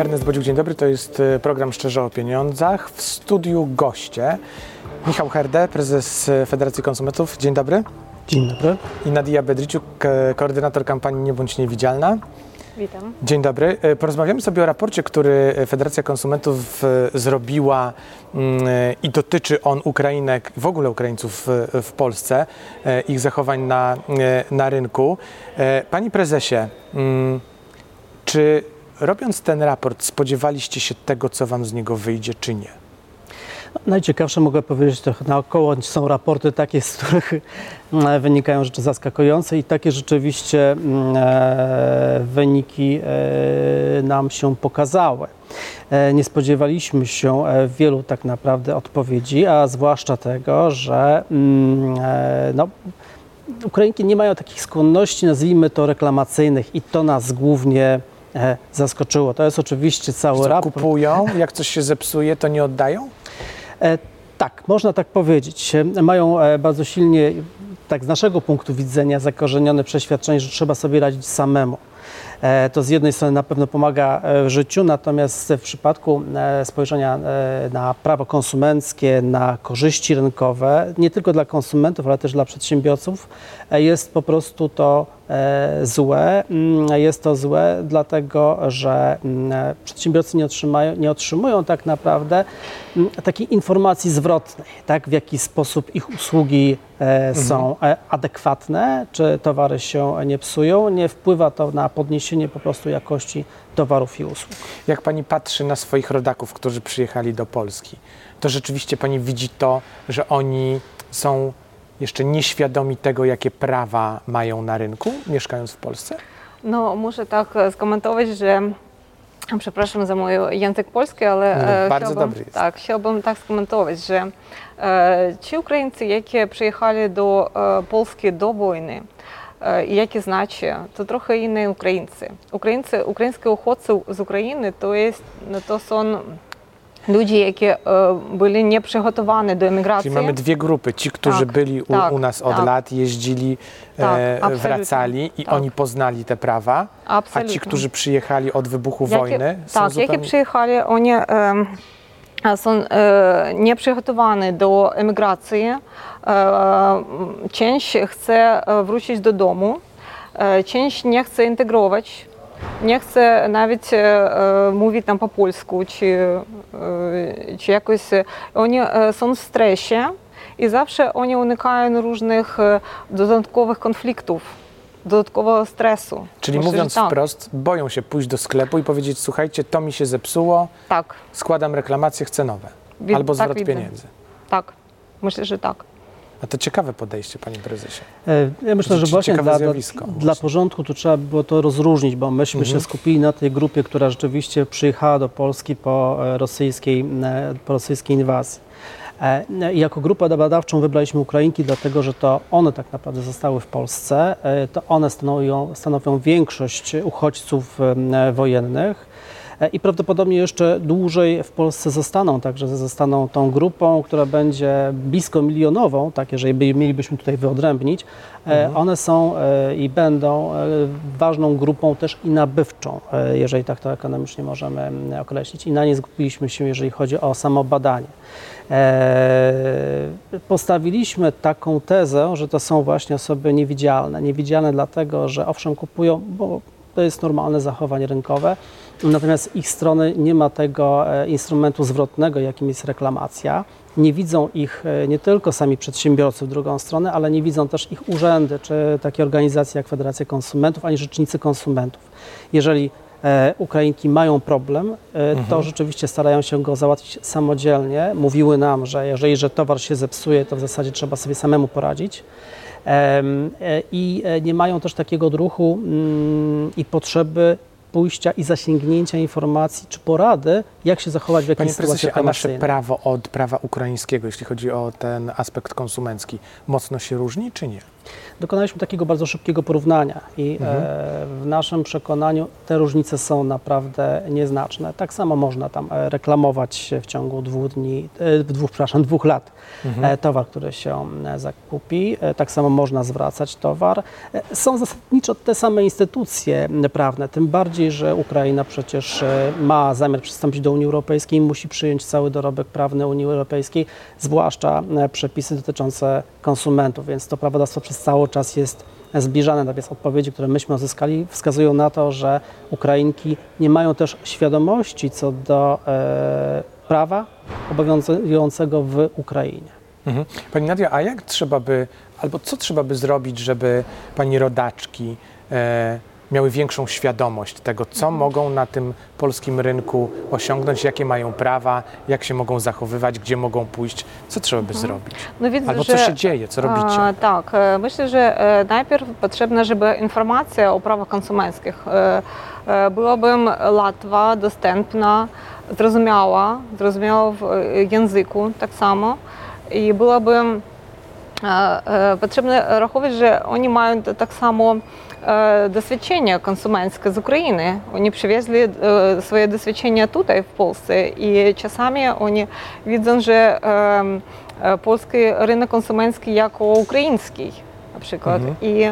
Ernest Bodziuk, dzień dobry. To jest e, program Szczerze o Pieniądzach. W studiu goście Michał Herde, prezes e, Federacji Konsumentów. Dzień dobry. Dzień dobry. I Nadia Bedriciuk, e, koordynator kampanii Nie bądź niewidzialna. Witam. Dzień dobry. Porozmawiamy sobie o raporcie, który Federacja Konsumentów zrobiła mm, i dotyczy on Ukrainek, w ogóle Ukraińców w, Polsce, ich zachowań na, na rynku. Panie prezesie, mm, czy robiąc ten raport spodziewaliście się tego, co wam z niego wyjdzie, czy nie? Najciekawsze mogę powiedzieć trochę naokoło. Są raporty takie, z których mm, wynikają rzeczy zaskakujące i takie rzeczywiście mm, e, wyniki e, nam się pokazały. E, Nie spodziewaliśmy się e, wielu tak naprawdę odpowiedzi, a zwłaszcza tego, że mm, e, no, Ukrainki nie mają takich skłonności, nazwijmy to reklamacyjnych i to nas głównie e, zaskoczyło. To jest oczywiście cały Co raport. kupują, jak coś się zepsuje, to nie oddają? E, tak, można tak powiedzieć. E, Mają e, bardzo silnie, tak z naszego punktu widzenia, zakorzenione przeświadczenie, że trzeba sobie radzić samemu. E, To z jednej strony na pewno pomaga e, w życiu, natomiast w przypadku e, spojrzenia e, na prawo konsumenckie, na korzyści rynkowe, nie tylko dla konsumentów, ale też dla przedsiębiorców, e, jest po prostu to e, złe. Mm, Jest to złe dlatego, że mm, e, przedsiębiorcy nie, otrzymają, nie otrzymują tak naprawdę mm, takiej informacji zwrotnej, tak, w jaki sposób ich usługi e, są e, adekwatne, czy towary się nie psują. Nie wpływa to na podniesienie po prostu jakości towarów i usług. Jak pani patrzy na swoich rodaków, którzy przyjechali do Polski, to rzeczywiście pani widzi to, że oni są jeszcze nieświadomi tego, jakie prawa mają na rynku, mieszkając w Polsce? No, muszę tak e, skomentować, że e, przepraszam za mój język polski, ale e, no, bardzo chciałbym, dobry jest. Tak, chciałbym tak skomentować, że e, ci Ukraińcy, jakie przyjechali do e, Polski do wojny, i jakie znaczy, to trochę inni Ukraińcy. Ukraińcy, ukraińskie uchodźcy z Ukrainy to, jest, no, to są ludzie, які e, byli nieprzygotowane do emigracji. Czyli mamy dwie grupy. Ci, którzy Tak, byli u, tak, u nas od tak. lat, jeździli, Tak, e, absolutnie. wracali i Tak. oni poznali te prawa, a Absolutnie. ci, którzy przyjechali od wybuchu Jakie- wojny, są tak, zupełnie... які приїхали, вони е, są e, nieprzygotowane do emigracji. E, część chce e, wrócić do domu, e, część nie chce integrować, nie chce nawet e, e, mówić tam po polsku, czy, e, czy jakoś. Oni e, są w stresie i zawsze oni unikają różnych e, dodatkowych konfliktów, dodatkowego stresu. Czyli Myślę, że mówiąc tak. wprost, boją się pójść do sklepu i powiedzieć, słuchajcie, to mi się zepsuło, Tak. składam reklamację, chcę nowe. Wi- Albo tak zwrot widzę. pieniędzy. Tak, myślę, że tak. A to ciekawe podejście, panie prezesie. E, Ja myślę, że właśnie dla, dla, zjawisko dla porządku tu trzeba było to rozróżnić, bo myśmy Mhm. się skupili na tej grupie, która rzeczywiście przyjechała do Polski po e, rosyjskiej, e, po rosyjskiej inwazji. I Jako grupę badawczą wybraliśmy Ukrainki, dlatego że to one tak naprawdę zostały w Polsce. To one stanowią, stanowią większość uchodźców wojennych. E, I prawdopodobnie jeszcze dłużej w Polsce zostaną, także zostaną tą grupą, która będzie blisko milionową, tak, jeżeli by, mielibyśmy tutaj wyodrębnić. E, One są e, i będą ważną grupą też i nabywczą, jeżeli tak to ekonomicznie możemy mm, określić. I na nie skupiliśmy się, jeżeli chodzi o samo badanie. Postawiliśmy taką tezę, że to są właśnie osoby niewidzialne. Niewidzialne dlatego, że owszem kupują, bo to jest normalne zachowanie rynkowe, natomiast ich strony nie ma tego e, instrumentu zwrotnego, jakim jest reklamacja. Nie widzą ich e, nie tylko sami przedsiębiorcy w drugą stronę, ale nie widzą też ich urzędy, czy takie organizacje jak Federacja Konsumentów, ani rzecznicy konsumentów. Jeżeli e, Ukrainki mają problem, to rzeczywiście starają się go załatwić samodzielnie. Mówiły nam, że jeżeli że towar się zepsuje, to w zasadzie trzeba sobie samemu poradzić. I nie mają też takiego odruchu mm, i potrzeby pójścia i zasięgnięcia informacji czy porady, jak się zachować w jakiejś Panie sytuacji prezesie, a nasze prawo od prawa ukraińskiego, jeśli chodzi o ten aspekt konsumencki, mocno się różni, czy nie? Dokonaliśmy takiego bardzo szybkiego porównania i Mhm. e, w naszym przekonaniu te różnice są naprawdę nieznaczne. Tak samo można tam e, reklamować w ciągu dwóch dni, e, dwóch, przepraszam, dwóch lat Mhm. towar, który się zakupi. Tak samo można zwracać towar. Są zasadniczo te same instytucje prawne, tym bardziej że Ukraina przecież ma zamiar przystąpić do Unii Europejskiej, musi przyjąć cały dorobek prawny Unii Europejskiej, zwłaszcza przepisy dotyczące konsumentów, więc to prawodawstwo przez cały czas jest zbliżane. Natomiast odpowiedzi, które myśmy uzyskali, wskazują na to, że Ukrainki nie mają też świadomości co do e, prawa obowiązującego w Ukrainie. Mhm. Pani Nadia, a jak trzeba by, albo co trzeba by zrobić, żeby pani rodaczki e, miały większą świadomość tego, co mogą na tym polskim rynku osiągnąć, jakie mają prawa, jak się mogą zachowywać, gdzie mogą pójść, co trzeba by zrobić? No widzę, Albo że, co się dzieje, co robicie? Tak, e, myślę, że e, najpierw potrzebna, żeby informacja o prawach konsumenckich e, e, byłaby łatwa, dostępna, zrozumiała, zrozumiała w języku tak samo i byłoby e, e, potrzebne rachować, że oni mają tak samo doświadczenie konsumenckie z Ukrainy. Oni przywieźli e, swoje doświadczenie tutaj w Polsce i czasami oni widzą, że em, e, polski rynek konsumencki jako ukraiński na przykład. Mhm. I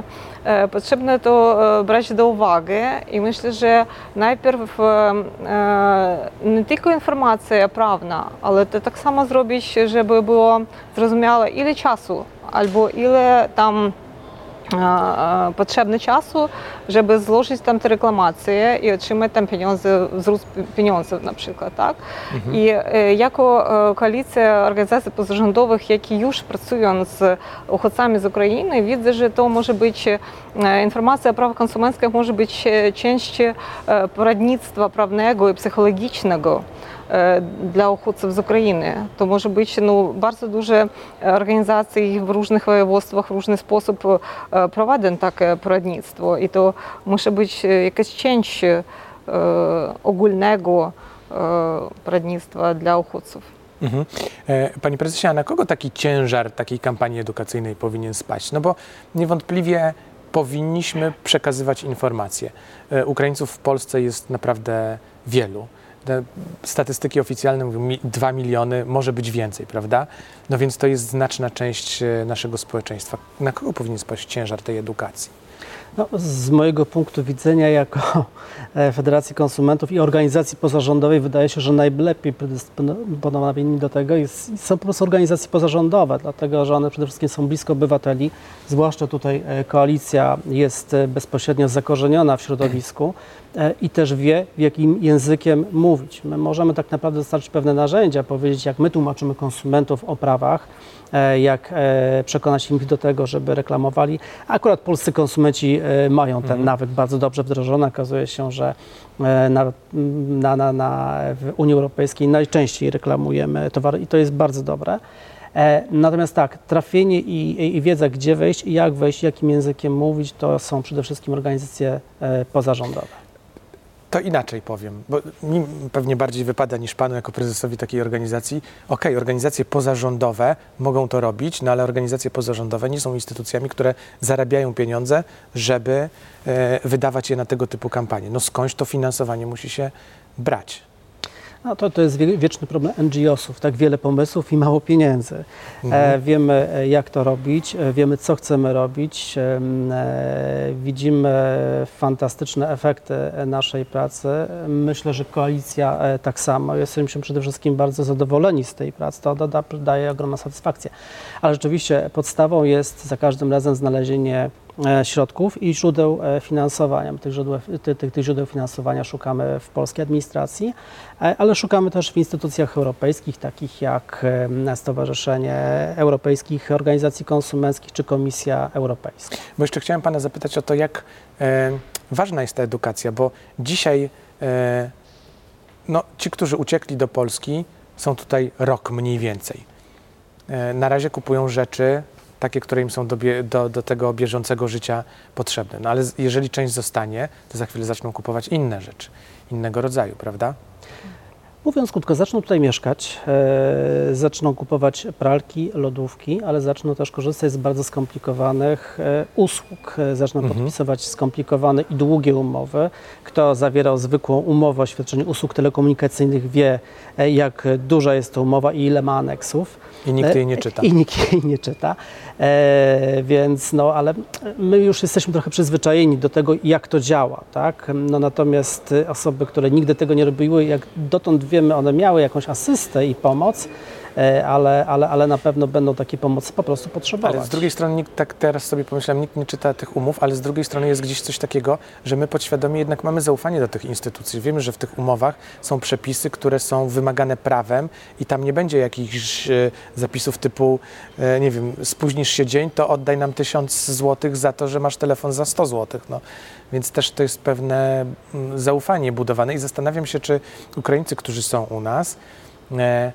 e, potrzebne to e, brać do uwagi i myślę, że najpierw e, e, nie tylko informacja prawna, ale to tak samo zrobić, żeby było zrozumiałe ile czasu albo ile tam e, potrzebne czasu, żeby złożyć tam te reklamacje i otrzymać tam pieniądze, wzrost pieniędzy na przykład, tak? I e, jako e, koalicja organizacji pozarządowych, jakie już pracują z uchodźcami z Ukrainy, widzę, że to może być e, informacja o prawach konsumenckich może być e, częścią e, poradnictwa prawnego i psychologicznego e, dla uchodźców z Ukrainy. To może być no, bardzo duże organizacje w różnych województwach w różny sposób e, prowadzą takie poradnictwo i to musi być e, jakaś część e, ogólnego e, poradnictwa dla uchodźców. Mhm. E, Pani prezesie, a na kogo taki ciężar takiej kampanii edukacyjnej powinien spaść? No bo niewątpliwie powinniśmy przekazywać informacje. E, Ukraińców w Polsce jest naprawdę wielu. Te statystyki oficjalne mówią 2 miliony, może być więcej, prawda? No więc to jest znaczna część e, naszego społeczeństwa. Na kogo powinien spaść ciężar tej edukacji? No, z mojego punktu widzenia, jako e, Federacji Konsumentów i organizacji pozarządowej, wydaje się, że najlepiej predysponowani do tego jest, są po prostu organizacje pozarządowe, dlatego że one przede wszystkim są blisko obywateli, zwłaszcza tutaj e, koalicja jest e, bezpośrednio zakorzeniona w środowisku i też wie, jakim językiem mówić. My możemy tak naprawdę dostarczyć pewne narzędzia, powiedzieć, jak my tłumaczymy konsumentów o prawach, jak e, przekonać ich do tego, żeby reklamowali. Akurat polscy konsumenci e, mają ten nawyk bardzo dobrze wdrożony. Okazuje się, że e, na, na, na, na, w Unii Europejskiej najczęściej reklamujemy towary i to jest bardzo dobre. E, Natomiast tak, trafienie i, i, wiedza, gdzie wejść i jak wejść, jakim językiem mówić, to są przede wszystkim organizacje e, pozarządowe. To inaczej powiem, bo mi pewnie bardziej wypada niż panu jako prezesowi takiej organizacji. Okej, organizacje pozarządowe mogą to robić, no ale organizacje pozarządowe nie są instytucjami, które zarabiają pieniądze, żeby e, wydawać je na tego typu kampanie. No skądś to finansowanie musi się brać. No to, to jest wie- wieczny problem NGO-sów, tak wiele pomysłów i mało pieniędzy. E, wiemy, e, jak to robić, e, wiemy, co chcemy robić, widzimy fantastyczne efekty naszej pracy. Myślę, że koalicja tak samo. Jesteśmy przede wszystkim bardzo zadowoleni z tej pracy. To doda, daje ogromną satysfakcję. Ale rzeczywiście podstawą jest za każdym razem znalezienie środków i źródeł e, finansowania. Tych źródeł, ty, tych, tych źródeł finansowania szukamy w polskiej administracji, e, ale szukamy też w instytucjach europejskich, takich jak e, Stowarzyszenie Europejskich Organizacji Konsumenckich czy Komisja Europejska. Bo jeszcze chciałem pana zapytać o to, jak e, ważna jest ta edukacja, bo dzisiaj e, no, ci, którzy uciekli do Polski, są tutaj rok mniej więcej. E, na razie kupują rzeczy, takie, które im są do, do, do tego bieżącego życia potrzebne. No ale jeżeli część zostanie, to za chwilę zaczną kupować inne rzeczy, innego rodzaju, prawda? Mówiąc krótko, zaczną tutaj mieszkać, e, zaczną kupować pralki, lodówki, ale zaczną też korzystać z bardzo skomplikowanych e, usług. E, zaczną podpisywać skomplikowane i długie umowy. Kto zawierał zwykłą umowę o świadczeniu usług telekomunikacyjnych wie, e, jak duża jest to umowa i ile ma aneksów. I nikt jej nie czyta. I nikt jej nie czyta. E, więc no, ale my już jesteśmy trochę przyzwyczajeni do tego, jak to działa, tak? No, natomiast osoby, które nigdy tego nie robiły, jak dotąd wiemy, one miały jakąś asystę i pomoc, ale, ale, ale na pewno będą takiej pomocy po prostu potrzebować. Ale z drugiej strony, nikt, tak teraz sobie pomyślałem, nikt nie czyta tych umów, ale z drugiej strony jest gdzieś coś takiego, że my podświadomie jednak mamy zaufanie do tych instytucji. Wiemy, że w tych umowach są przepisy, które są wymagane prawem i tam nie będzie jakichś e, zapisów typu, e, nie wiem, spóźnisz się dzień, to oddaj nam tysiąc złotych za to, że masz telefon za 100 złotych. No. Więc też to jest pewne mm, zaufanie budowane i zastanawiam się, czy Ukraińcy, którzy są u nas, e,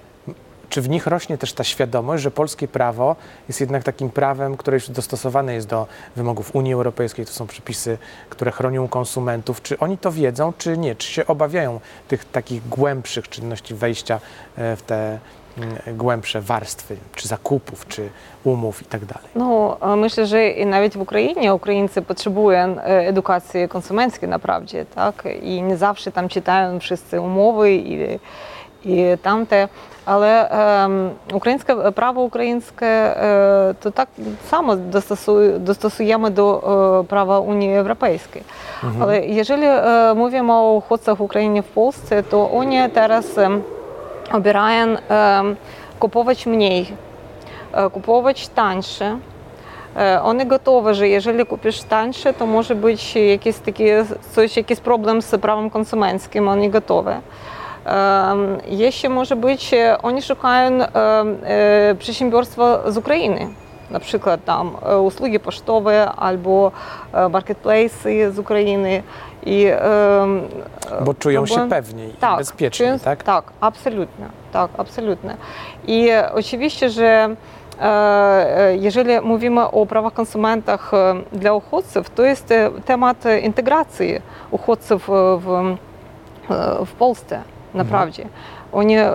czy w nich rośnie też ta świadomość, że polskie prawo jest jednak takim prawem, które już dostosowane jest do wymogów Unii Europejskiej, to są przepisy, które chronią konsumentów? Czy oni to wiedzą, czy nie? Czy się obawiają tych takich głębszych czynności wejścia e, w te mm, głębsze warstwy, czy zakupów, czy umów i tak dalej. No, myślę, że i nawet w Ukrainie Ukraińcy potrzebują e, edukacji konsumenckiej naprawdę, tak? I nie zawsze tam czytają wszystkie umowy i, i tamte. Але ем, е, українське право українське е, то так само достосує, достосуємо до е, права Унії Європейської. Угу. Але якщо е, мовимо о уходцях України в Польщі, то Унія зараз е, обирає е, куповач мній, е, куповач танше. Е, вони готові, що якщо купиш танше, то може бути якісь такі якісь проблем з правом консументським, вони готові. Jeśli może być, e, oni szukają e, przedsiębiorstwa z Ukrainy, na przykład tam e, usługi pocztowe albo marketplace z Ukrainy. I, Bo czują się pewniej i tak, bezpiecznie, czują- tak? Tak, absolutnie, tak, absolutnie. I oczywiście, że jeżeli mówimy o prawach konsumentach dla uchodźców, to jest temat integracji uchodźców w, w Polsce, naprawdę. Oni e,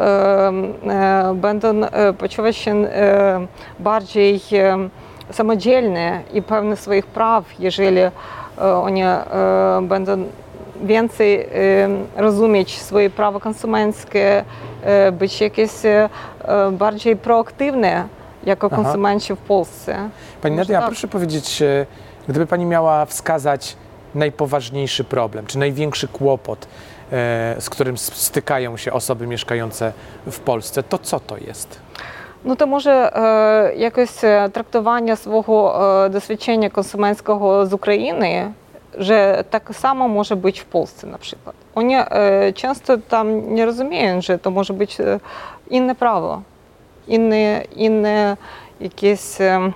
będą e, poczuwać się e, bardziej e, samodzielnie i pewne swoich praw, jeżeli oni będą więcej rozumieć swoje prawa konsumenckie, być jakieś bardziej proaktywne jako konsumenci w Polsce. Pani Może Nadia, tak. proszę powiedzieć, gdyby Pani miała wskazać najpoważniejszy problem, czy największy kłopot, z którym s- stykają się osoby mieszkające w Polsce, to co to jest? Ну, то може е, якось е, трактування свого е, досвідчення консуменського з України, że так само може бути в Польsce на przykład. Вони е, часто там не розуміють, що то може бути е, інне право, інне, інне якесь е,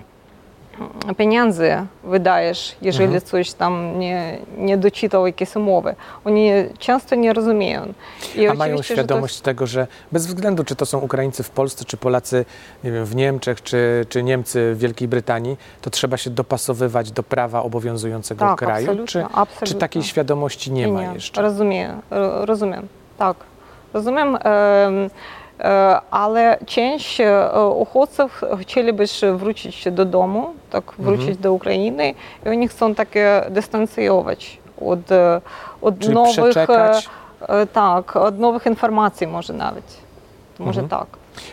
pieniędzy wydajesz, jeżeli coś tam nie, nie doczytał jakieś umowy. Oni często nie rozumieją. I A mają oczywiście, że świadomość tego, że bez względu, czy to są Ukraińcy w Polsce, czy Polacy nie wiem, w Niemczech, czy, czy Niemcy w Wielkiej Brytanii, to trzeba się dopasowywać do prawa obowiązującego Tak, kraju? absolutnie, Czy, absolutnie. czy takiej świadomości nie ma jeszcze? Rozumiem, ro- rozumiem, tak. Rozumiem, em, e, ale część uchodźców chcieliby się wrócić do domu, tak, wrócić Mhm. do Ukrainy i oni chcą takie dystancjować od, od Czyli nowych, przeczekać? tak, od nowych informacji może nawet. Może tak.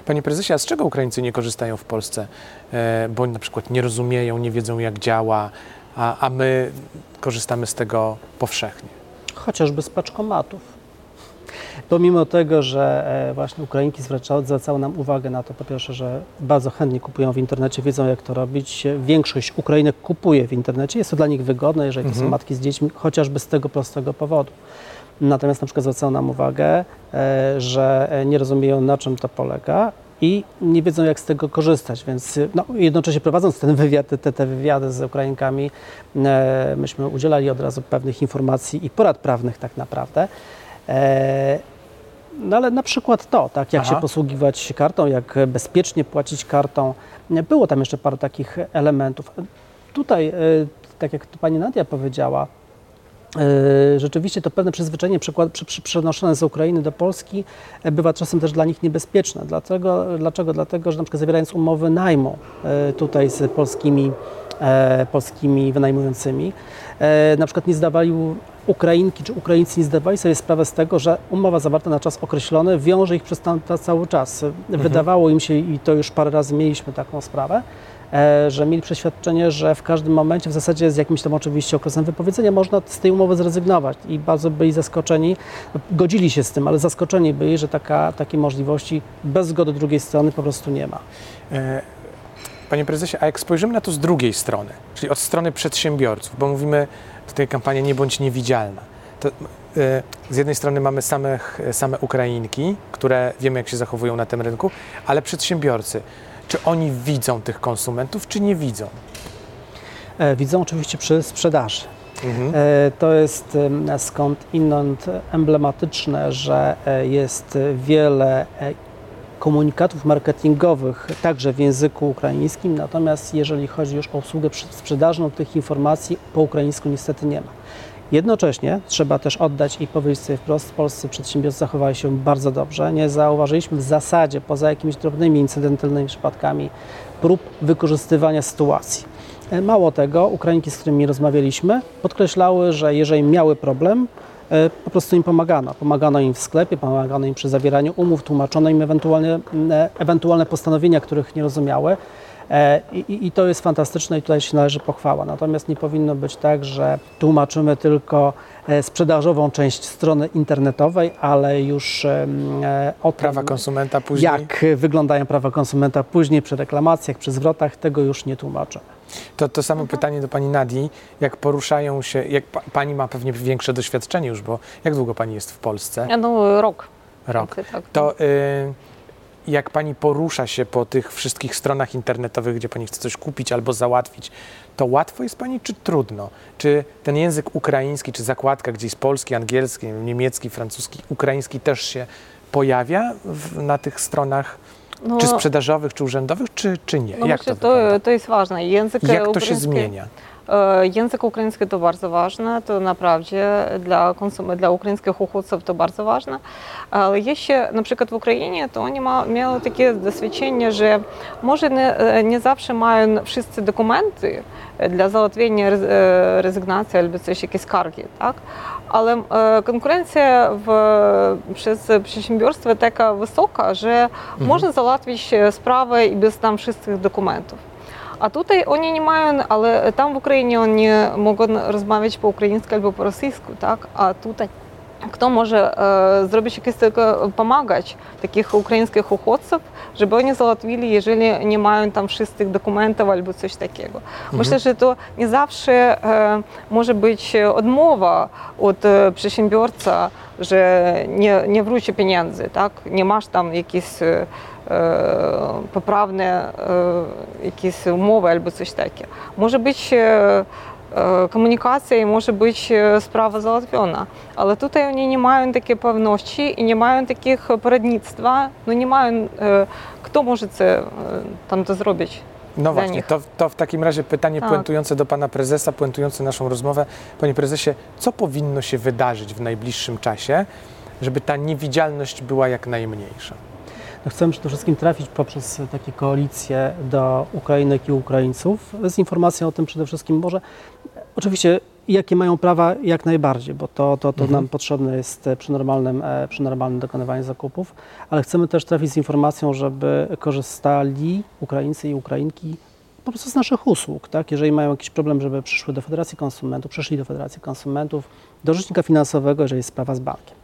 Panie prezesie, a z czego Ukraińcy nie korzystają w Polsce? E, bo na przykład nie rozumieją, nie wiedzą jak działa, a, a my korzystamy z tego powszechnie. Chociażby z paczkomatów. Pomimo tego, że e, właśnie Ukrainki zwracały, nam uwagę na to, po pierwsze, że bardzo chętnie kupują w internecie, wiedzą jak to robić. Większość Ukrainek kupuje w internecie, jest to dla nich wygodne, jeżeli to są Mhm. matki z dziećmi, chociażby z tego prostego powodu. Natomiast na przykład zwracają nam uwagę, e, że e, nie rozumieją na czym to polega i nie wiedzą jak z tego korzystać, więc no, jednocześnie prowadząc ten wywiad, te, te wywiady z Ukrainkami, myśmy udzielali od razu pewnych informacji i porad prawnych tak naprawdę. E, No ale na przykład to, tak, jak Aha. się posługiwać kartą, jak bezpiecznie płacić kartą. Było tam jeszcze parę takich elementów. Tutaj, e, tak jak to pani Nadia powiedziała, E, rzeczywiście to pewne przyzwyczajenie przenoszone z Ukrainy do Polski bywa czasem też dla nich niebezpieczne. Dlatego, dlaczego? Dlatego, że na przykład zawierając umowy najmu tutaj z polskimi, polskimi wynajmującymi, na przykład nie zdawali Ukrainki czy Ukraińcy nie zdawali sobie sprawy z tego, że umowa zawarta na czas określony wiąże ich przez tam, cały czas. Mhm. Wydawało im się, i to już parę razy mieliśmy taką sprawę, E, że mieli przeświadczenie, że w każdym momencie, w zasadzie z jakimś tam oczywiście okresem wypowiedzenia, można z tej umowy zrezygnować i bardzo byli zaskoczeni, godzili się z tym, ale zaskoczeni byli, że taka, takiej możliwości bez zgody drugiej strony po prostu nie ma. E, panie prezesie, a jak spojrzymy na to z drugiej strony, czyli od strony przedsiębiorców, bo mówimy tutaj kampania Nie bądź niewidzialna, to e, z jednej strony mamy samych, same Ukrainki, które wiemy, jak się zachowują na tym rynku, ale przedsiębiorcy. Czy oni widzą tych konsumentów, czy nie widzą? E, widzą oczywiście przy sprzedaży. Mhm. E, to jest skąd inąd emblematyczne, że e, jest wiele komunikatów marketingowych także w języku ukraińskim, natomiast jeżeli chodzi już o usługę sprzedażną, tych informacji po ukraińsku niestety nie ma. Jednocześnie trzeba też oddać i powiedzieć sobie wprost, polscy przedsiębiorcy zachowali się bardzo dobrze. Nie zauważyliśmy w zasadzie, poza jakimiś drobnymi, incydentalnymi przypadkami, prób wykorzystywania sytuacji. E, mało tego, Ukrainki, z którymi rozmawialiśmy, podkreślały, że jeżeli miały problem, po prostu im pomagano. Pomagano im w sklepie, pomagano im przy zawieraniu umów, tłumaczono im ewentualne, ewentualne postanowienia, których nie rozumiały. E, I, I, to jest fantastyczne i tutaj się należy pochwała. Natomiast nie powinno być tak, że tłumaczymy tylko e, sprzedażową część strony internetowej, ale już e, o tym, prawa konsumenta później. Jak wyglądają prawa konsumenta później przy reklamacjach, przy zwrotach, tego już nie tłumaczę. To, to samo pytanie do pani Nadii, jak poruszają się, jak pa, pani ma pewnie większe doświadczenie już, bo jak długo pani jest w Polsce? No rok. Rok. Tak, to y, jak pani porusza się po tych wszystkich stronach internetowych, gdzie pani chce coś kupić albo załatwić, to łatwo jest pani, czy trudno? Czy ten język ukraiński, czy zakładka gdzieś polski, angielski, niemiecki, francuski, ukraiński też się pojawia w, na tych stronach? No, czy sprzedażowych, czy urzędowych, czy, czy nie? No Jak myślę, to, to, to jest ważne. Język Jak to się zmienia? E, język ukraiński to bardzo ważne, to naprawdę dla, konsum- dla ukraińskich uchodźców to bardzo ważne. Ale jeszcze na przykład w Ukrainie to oni ma, mieli takie doświadczenie, że może nie, nie zawsze mają wszyscy dokumenty dla załatwienia rezygnacji albo coś, jakieś skargi, tak? Ale konkurencja w, przez przedsiębiorstwo taka wysoka, że mhm. można załatwić sprawę i bez tam wszystkich dokumentów. A tutaj oni nie mają, ale tam w Ukrainie oni mogą rozmawiać po ukraińsku albo po rosyjsku, tak? A tutaj kto może e, zrobić jakieś tylko pomagać takich ukraińskich uchodźców, żeby oni załatwili, jeżeli nie mają tam wszystkich dokumentów albo coś takiego. Mhm. Myślę, że to nie zawsze e, może być odmowa od e, przedsiębiorcy, że nie, nie wróci pieniędzy, tak? Nie masz tam jakichś poprawne jakieś umowy albo coś takiego. Może być komunikacja i może być sprawa załatwiona. Ale tutaj oni nie mają takiej pewności i nie mają takich poradnictwa, no nie mają, kto może tam to zrobić. No właśnie, to, to, w takim razie pytanie tak. puentujące do pana prezesa, puentujące naszą rozmowę. Panie prezesie, co powinno się wydarzyć w najbliższym czasie, żeby ta niewidzialność była jak najmniejsza? No chcemy przede wszystkim trafić poprzez takie koalicje do Ukrainek i Ukraińców z informacją o tym przede wszystkim może, oczywiście jakie mają prawa jak najbardziej, bo to, to, to mhm. nam potrzebne jest przy normalnym, e, przy normalnym dokonywaniu zakupów, ale chcemy też trafić z informacją, żeby korzystali Ukraińcy i Ukrainki po prostu z naszych usług, tak? Jeżeli mają jakiś problem, żeby przyszły do Federacji Konsumentów, przyszli do Federacji Konsumentów, do rzecznika finansowego, jeżeli jest sprawa z bankiem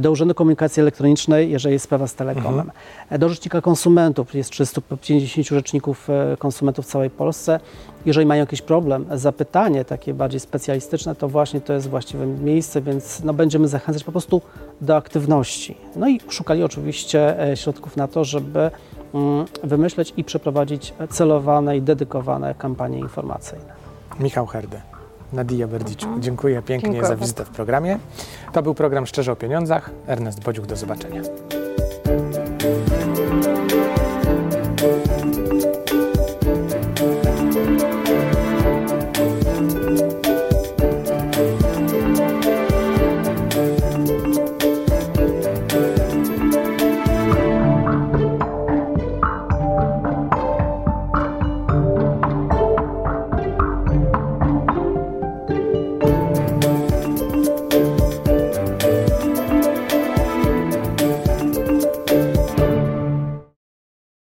do Urzędu Komunikacji Elektronicznej, jeżeli jest sprawa z telekomem, mhm. do Rzecznika Konsumentów, jest 350 rzeczników e, konsumentów w całej Polsce. Jeżeli mają jakiś problem, zapytanie takie bardziej specjalistyczne, to właśnie to jest właściwe miejsce, więc no, będziemy zachęcać po prostu do aktywności. No i szukali oczywiście e, środków na to, żeby mm, wymyśleć i przeprowadzić celowane i dedykowane kampanie informacyjne. Michał Herde. Nadia Berdiczu. Mhm. Dziękuję pięknie Dziękuję. za wizytę w programie. To był program Szczerze o Pieniądzach. Ernest Bodziuk, do zobaczenia.